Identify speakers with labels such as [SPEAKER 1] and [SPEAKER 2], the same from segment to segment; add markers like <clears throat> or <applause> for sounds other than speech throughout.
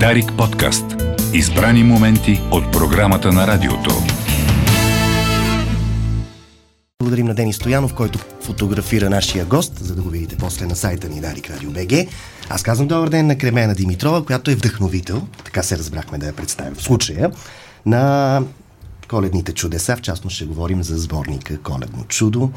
[SPEAKER 1] Дарик подкаст. Избрани моменти от програмата на радиото.
[SPEAKER 2] Благодарим на Дени Стоянов, който фотографира нашия гост, за да го видите после на сайта ни Дарик Радио БГ. Аз казвам добър ден на Кремена Димитрова, която е вдъхновител, така се разбрахме да я представим в случая, на коледните чудеса. В частност ще говорим за сборника Коледно чудо,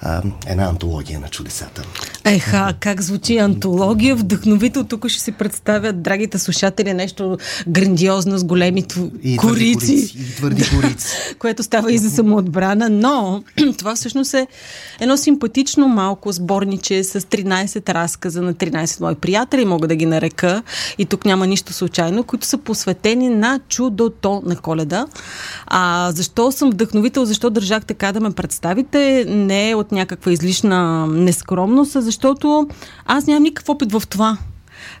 [SPEAKER 2] а, една антология на чудесата.
[SPEAKER 3] Еха, как звучи антология, вдъхновител. Тук ще си представят, драгите слушатели, нещо грандиозно с големи тв...
[SPEAKER 2] И
[SPEAKER 3] корици.
[SPEAKER 2] корици. И твърди <laughs> корици.
[SPEAKER 3] което става и за самоотбрана, но <clears throat> това всъщност е едно симпатично малко сборниче с 13 разказа на 13 мои приятели, мога да ги нарека, и тук няма нищо случайно, които са посветени на чудото на коледа. А защо съм вдъхновител, защо държах така да ме представите, не е от някаква излишна нескромност, защото аз нямам никакъв опит в това.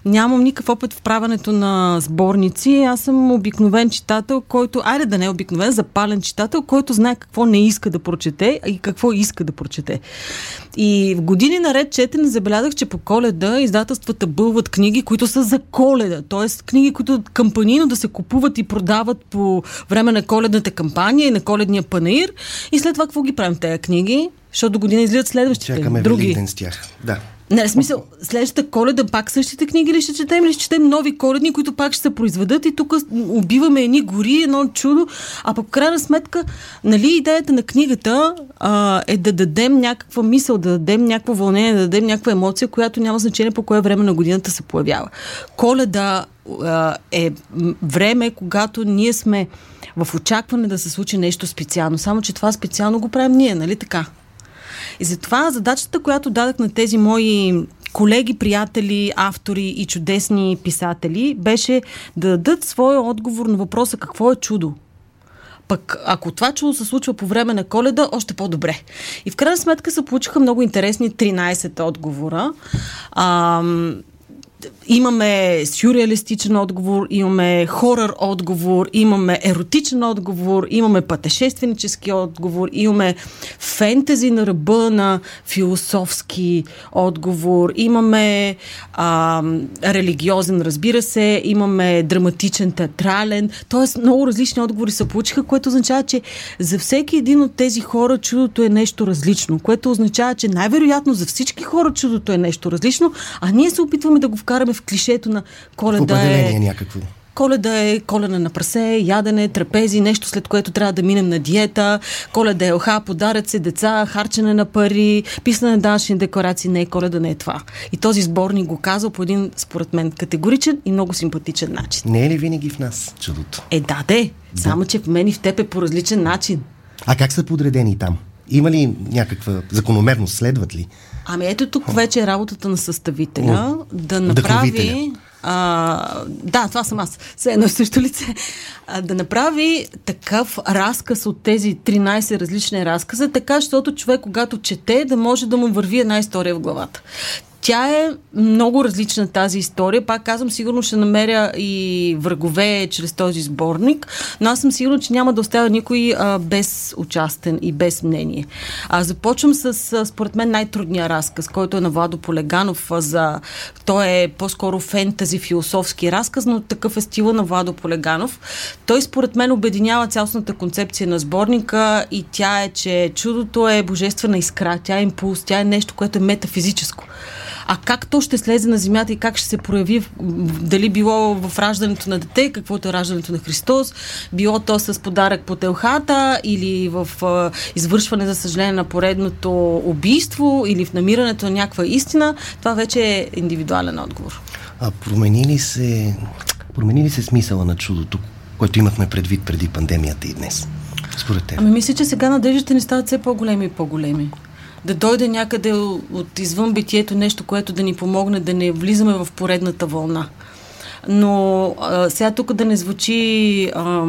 [SPEAKER 3] Нямам никакъв опит в правенето на сборници. Аз съм обикновен читател, който, айде да не е обикновен, запален читател, който знае какво не иска да прочете и какво иска да прочете. И в години наред четене забелязах, че по коледа издателствата бълват книги, които са за коледа. Тоест книги, които кампанийно да се купуват и продават по време на коледната кампания и на коледния панаир. И след това какво ги правим тези книги? Защото до година излизат следващите.
[SPEAKER 2] Чакаме
[SPEAKER 3] други.
[SPEAKER 2] Великден с тях. Да.
[SPEAKER 3] Не, в смисъл, следващата коледа пак същите книги ли ще четем или ще четем нови коледни, които пак ще се произведат и тук убиваме едни гори, едно чудо, а в крайна сметка, нали, идеята на книгата а, е да дадем някаква мисъл, да дадем някакво вълнение, да дадем някаква емоция, която няма значение по кое време на годината се появява. Коледа а, е време, когато ние сме в очакване да се случи нещо специално, само че това специално го правим ние, нали така? И затова задачата, която дадах на тези мои колеги, приятели, автори и чудесни писатели, беше да дадат своя отговор на въпроса какво е чудо. Пък ако това чудо се случва по време на коледа, още по-добре. И в крайна сметка се получиха много интересни 13 отговора. Ам, имаме сюрреалистичен отговор, имаме хорър отговор, имаме еротичен отговор, имаме пътешественически отговор, имаме фентези на ръба на философски отговор, имаме а, религиозен, разбира се, имаме драматичен, театрален, т.е. много различни отговори се получиха, което означава, че за всеки един от тези хора чудото е нещо различно, което означава, че най-вероятно за всички хора чудото е нещо различно, а ние се опитваме да го вкараме в клишето на коледа е...
[SPEAKER 2] някакво.
[SPEAKER 3] Коледа е колена на прасе, ядене, трапези, нещо след което трябва да минем на диета. Коледа е оха, подарят се деца, харчене на пари, писане на данъчни декларации. Не, коледа не е това. И този сборник го казал по един, според мен, категоричен и много симпатичен начин.
[SPEAKER 2] Не е ли винаги в нас чудото?
[SPEAKER 3] Е, да, де. Само, че в мен и в теб е по различен начин.
[SPEAKER 2] А как са подредени там? Има ли някаква закономерност? Следват ли?
[SPEAKER 3] Ами ето тук вече е работата на съставителя да направи... А, да, това съм аз. Все едно също лице. А, да направи такъв разказ от тези 13 различни разказа, така, защото човек, когато чете, да може да му върви една история в главата. Тя е много различна тази история. Пак казвам, сигурно ще намеря и врагове чрез този сборник, но аз съм сигурна, че няма да оставя никой а, без участен и без мнение. А, започвам с, а, според мен, най-трудния разказ, който е на Владо Полеганов. А, за... Той е по-скоро фентази, философски разказ, но такъв е стила на Владо Полеганов. Той, според мен, обединява цялостната концепция на сборника и тя е, че чудото е божествена искра, тя е импулс, тя е нещо, което е метафизическо. А как то ще слезе на земята и как ще се прояви, дали било в раждането на дете, каквото е раждането на Христос, било то с подарък по телхата или в а, извършване, за съжаление, на поредното убийство или в намирането на някаква истина, това вече е индивидуален отговор.
[SPEAKER 2] А промени ли се, промени ли се смисъла на чудото, което имахме предвид преди пандемията и днес? Според теб.
[SPEAKER 3] Ами мисля, че сега надеждите ни стават все по-големи и по-големи. Да дойде някъде от извън битието нещо, което да ни помогне да не влизаме в поредната вълна. Но а, сега тук да не звучи а,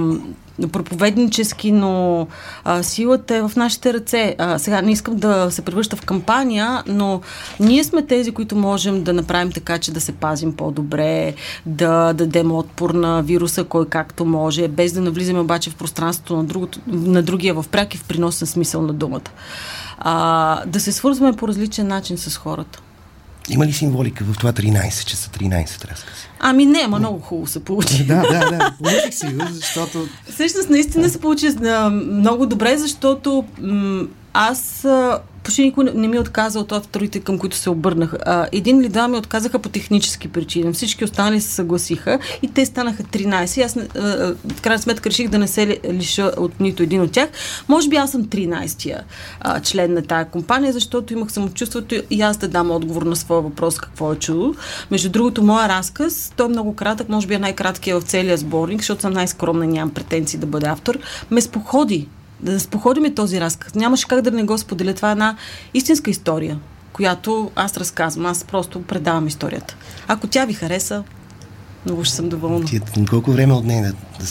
[SPEAKER 3] проповеднически, но а, силата е в нашите ръце. А, сега не искам да се превръща в кампания, но ние сме тези, които можем да направим така, че да се пазим по-добре, да дадем отпор на вируса, кой както може, без да навлизаме обаче в пространството на, другото, на другия в пряк и в приносен смисъл на думата. А, да се свързваме по различен начин с хората.
[SPEAKER 2] Има ли символика в това 13, че са 13 разкази?
[SPEAKER 3] Ами не, ама много хубаво се получи.
[SPEAKER 2] да, да, да. Получих си, защото...
[SPEAKER 3] Всъщност, наистина се получи много добре, защото м- аз почти никой не ми е отказа от авторите, към които се обърнах. А, един или два ми отказаха по технически причини. Всички останали се съгласиха и те станаха 13. Аз а, в крайна сметка реших да не се лиша от нито един от тях. Може би аз съм 13-я а, член на тая компания, защото имах самочувството и аз да дам отговор на своя въпрос какво е чудо. Между другото, моя разказ, той е много кратък, може би е най-краткият в целия сборник, защото съм най-скромна и нямам претенции да бъда автор. Ме споходи да споходиме този разказ. Нямаше как да не го споделя. Това е една истинска история, която аз разказвам. Аз просто предавам историята. Ако тя ви хареса, много ще съм доволна.
[SPEAKER 2] Ти, колко време от нея да, да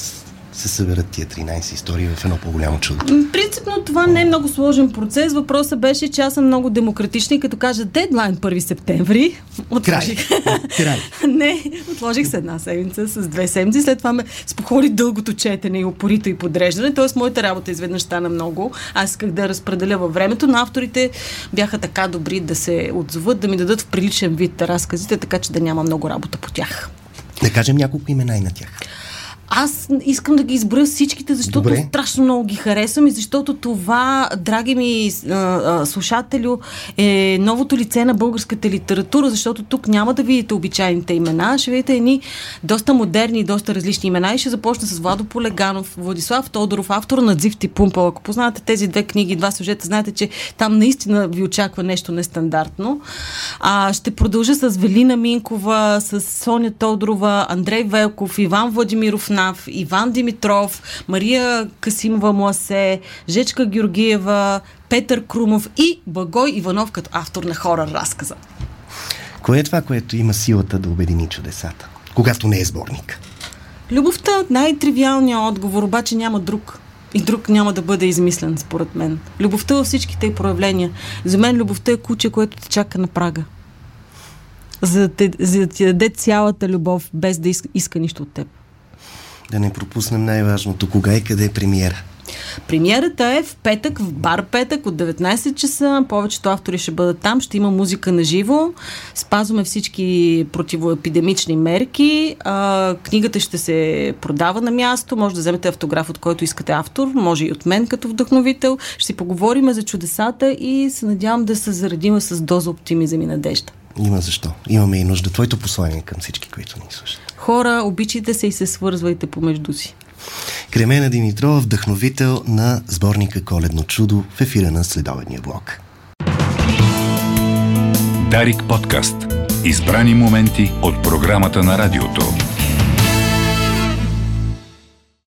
[SPEAKER 2] се съберат тия 13 истории в едно по-голямо чудо?
[SPEAKER 3] Принципно това не е много сложен процес. Въпросът беше, че аз съм много демократична и като кажа дедлайн 1 септември,
[SPEAKER 2] отложих. Край. Край. <laughs>
[SPEAKER 3] не, отложих се една седмица с две седмици. След това ме споходи дългото четене и опорито и подреждане. Тоест, моята работа изведнъж стана много. Аз исках да разпределя във времето, но авторите бяха така добри да се отзоват, да ми дадат в приличен вид разказите, така че да няма много работа по тях.
[SPEAKER 2] Да кажем няколко имена и на тях.
[SPEAKER 3] Аз искам да ги изброя всичките, защото Добре. страшно много ги харесвам и защото това, драги ми а, а, слушателю, е новото лице на българската литература, защото тук няма да видите обичайните имена, ще видите едни доста модерни и доста различни имена и ще започна с Владо Полеганов, Владислав Тодоров, автор на Дзив и Пумпал. Ако познавате тези две книги, два сюжета, знаете, че там наистина ви очаква нещо нестандартно. А, ще продължа с Велина Минкова, с Соня Тодорова, Андрей Велков, Иван Владимиров Нав, Иван Димитров, Мария Касимова Муасе, Жечка Георгиева, Петър Крумов и Багой Иванов като автор на хора разказа.
[SPEAKER 2] Кое е това, което има силата да обедини чудесата, когато не е сборник?
[SPEAKER 3] Любовта е най-тривиалният отговор, обаче няма друг. И друг няма да бъде измислен, според мен. Любовта във всичките й проявления. За мен любовта е куче, което те чака на прага. За да, те, за да ти даде цялата любов, без да иска, иска нищо от теб.
[SPEAKER 2] Да не пропуснем най-важното. Кога и къде е премиера?
[SPEAKER 3] Премиерата е в петък, в бар петък от 19 часа. Повечето автори ще бъдат там. Ще има музика на живо. Спазваме всички противоепидемични мерки. А, книгата ще се продава на място. Може да вземете автограф, от който искате автор. Може и от мен като вдъхновител. Ще си поговорим за чудесата и се надявам да се заредим с доза оптимизъм и надежда.
[SPEAKER 2] Има защо. Имаме и нужда. Твоето послание към всички, които ни слушат.
[SPEAKER 3] Хора, обичайте се и се свързвайте помежду си.
[SPEAKER 2] Кремена Димитрова, вдъхновител на сборника Коледно чудо в ефира на следобедния блок.
[SPEAKER 1] Дарик подкаст. Избрани моменти от програмата на радиото.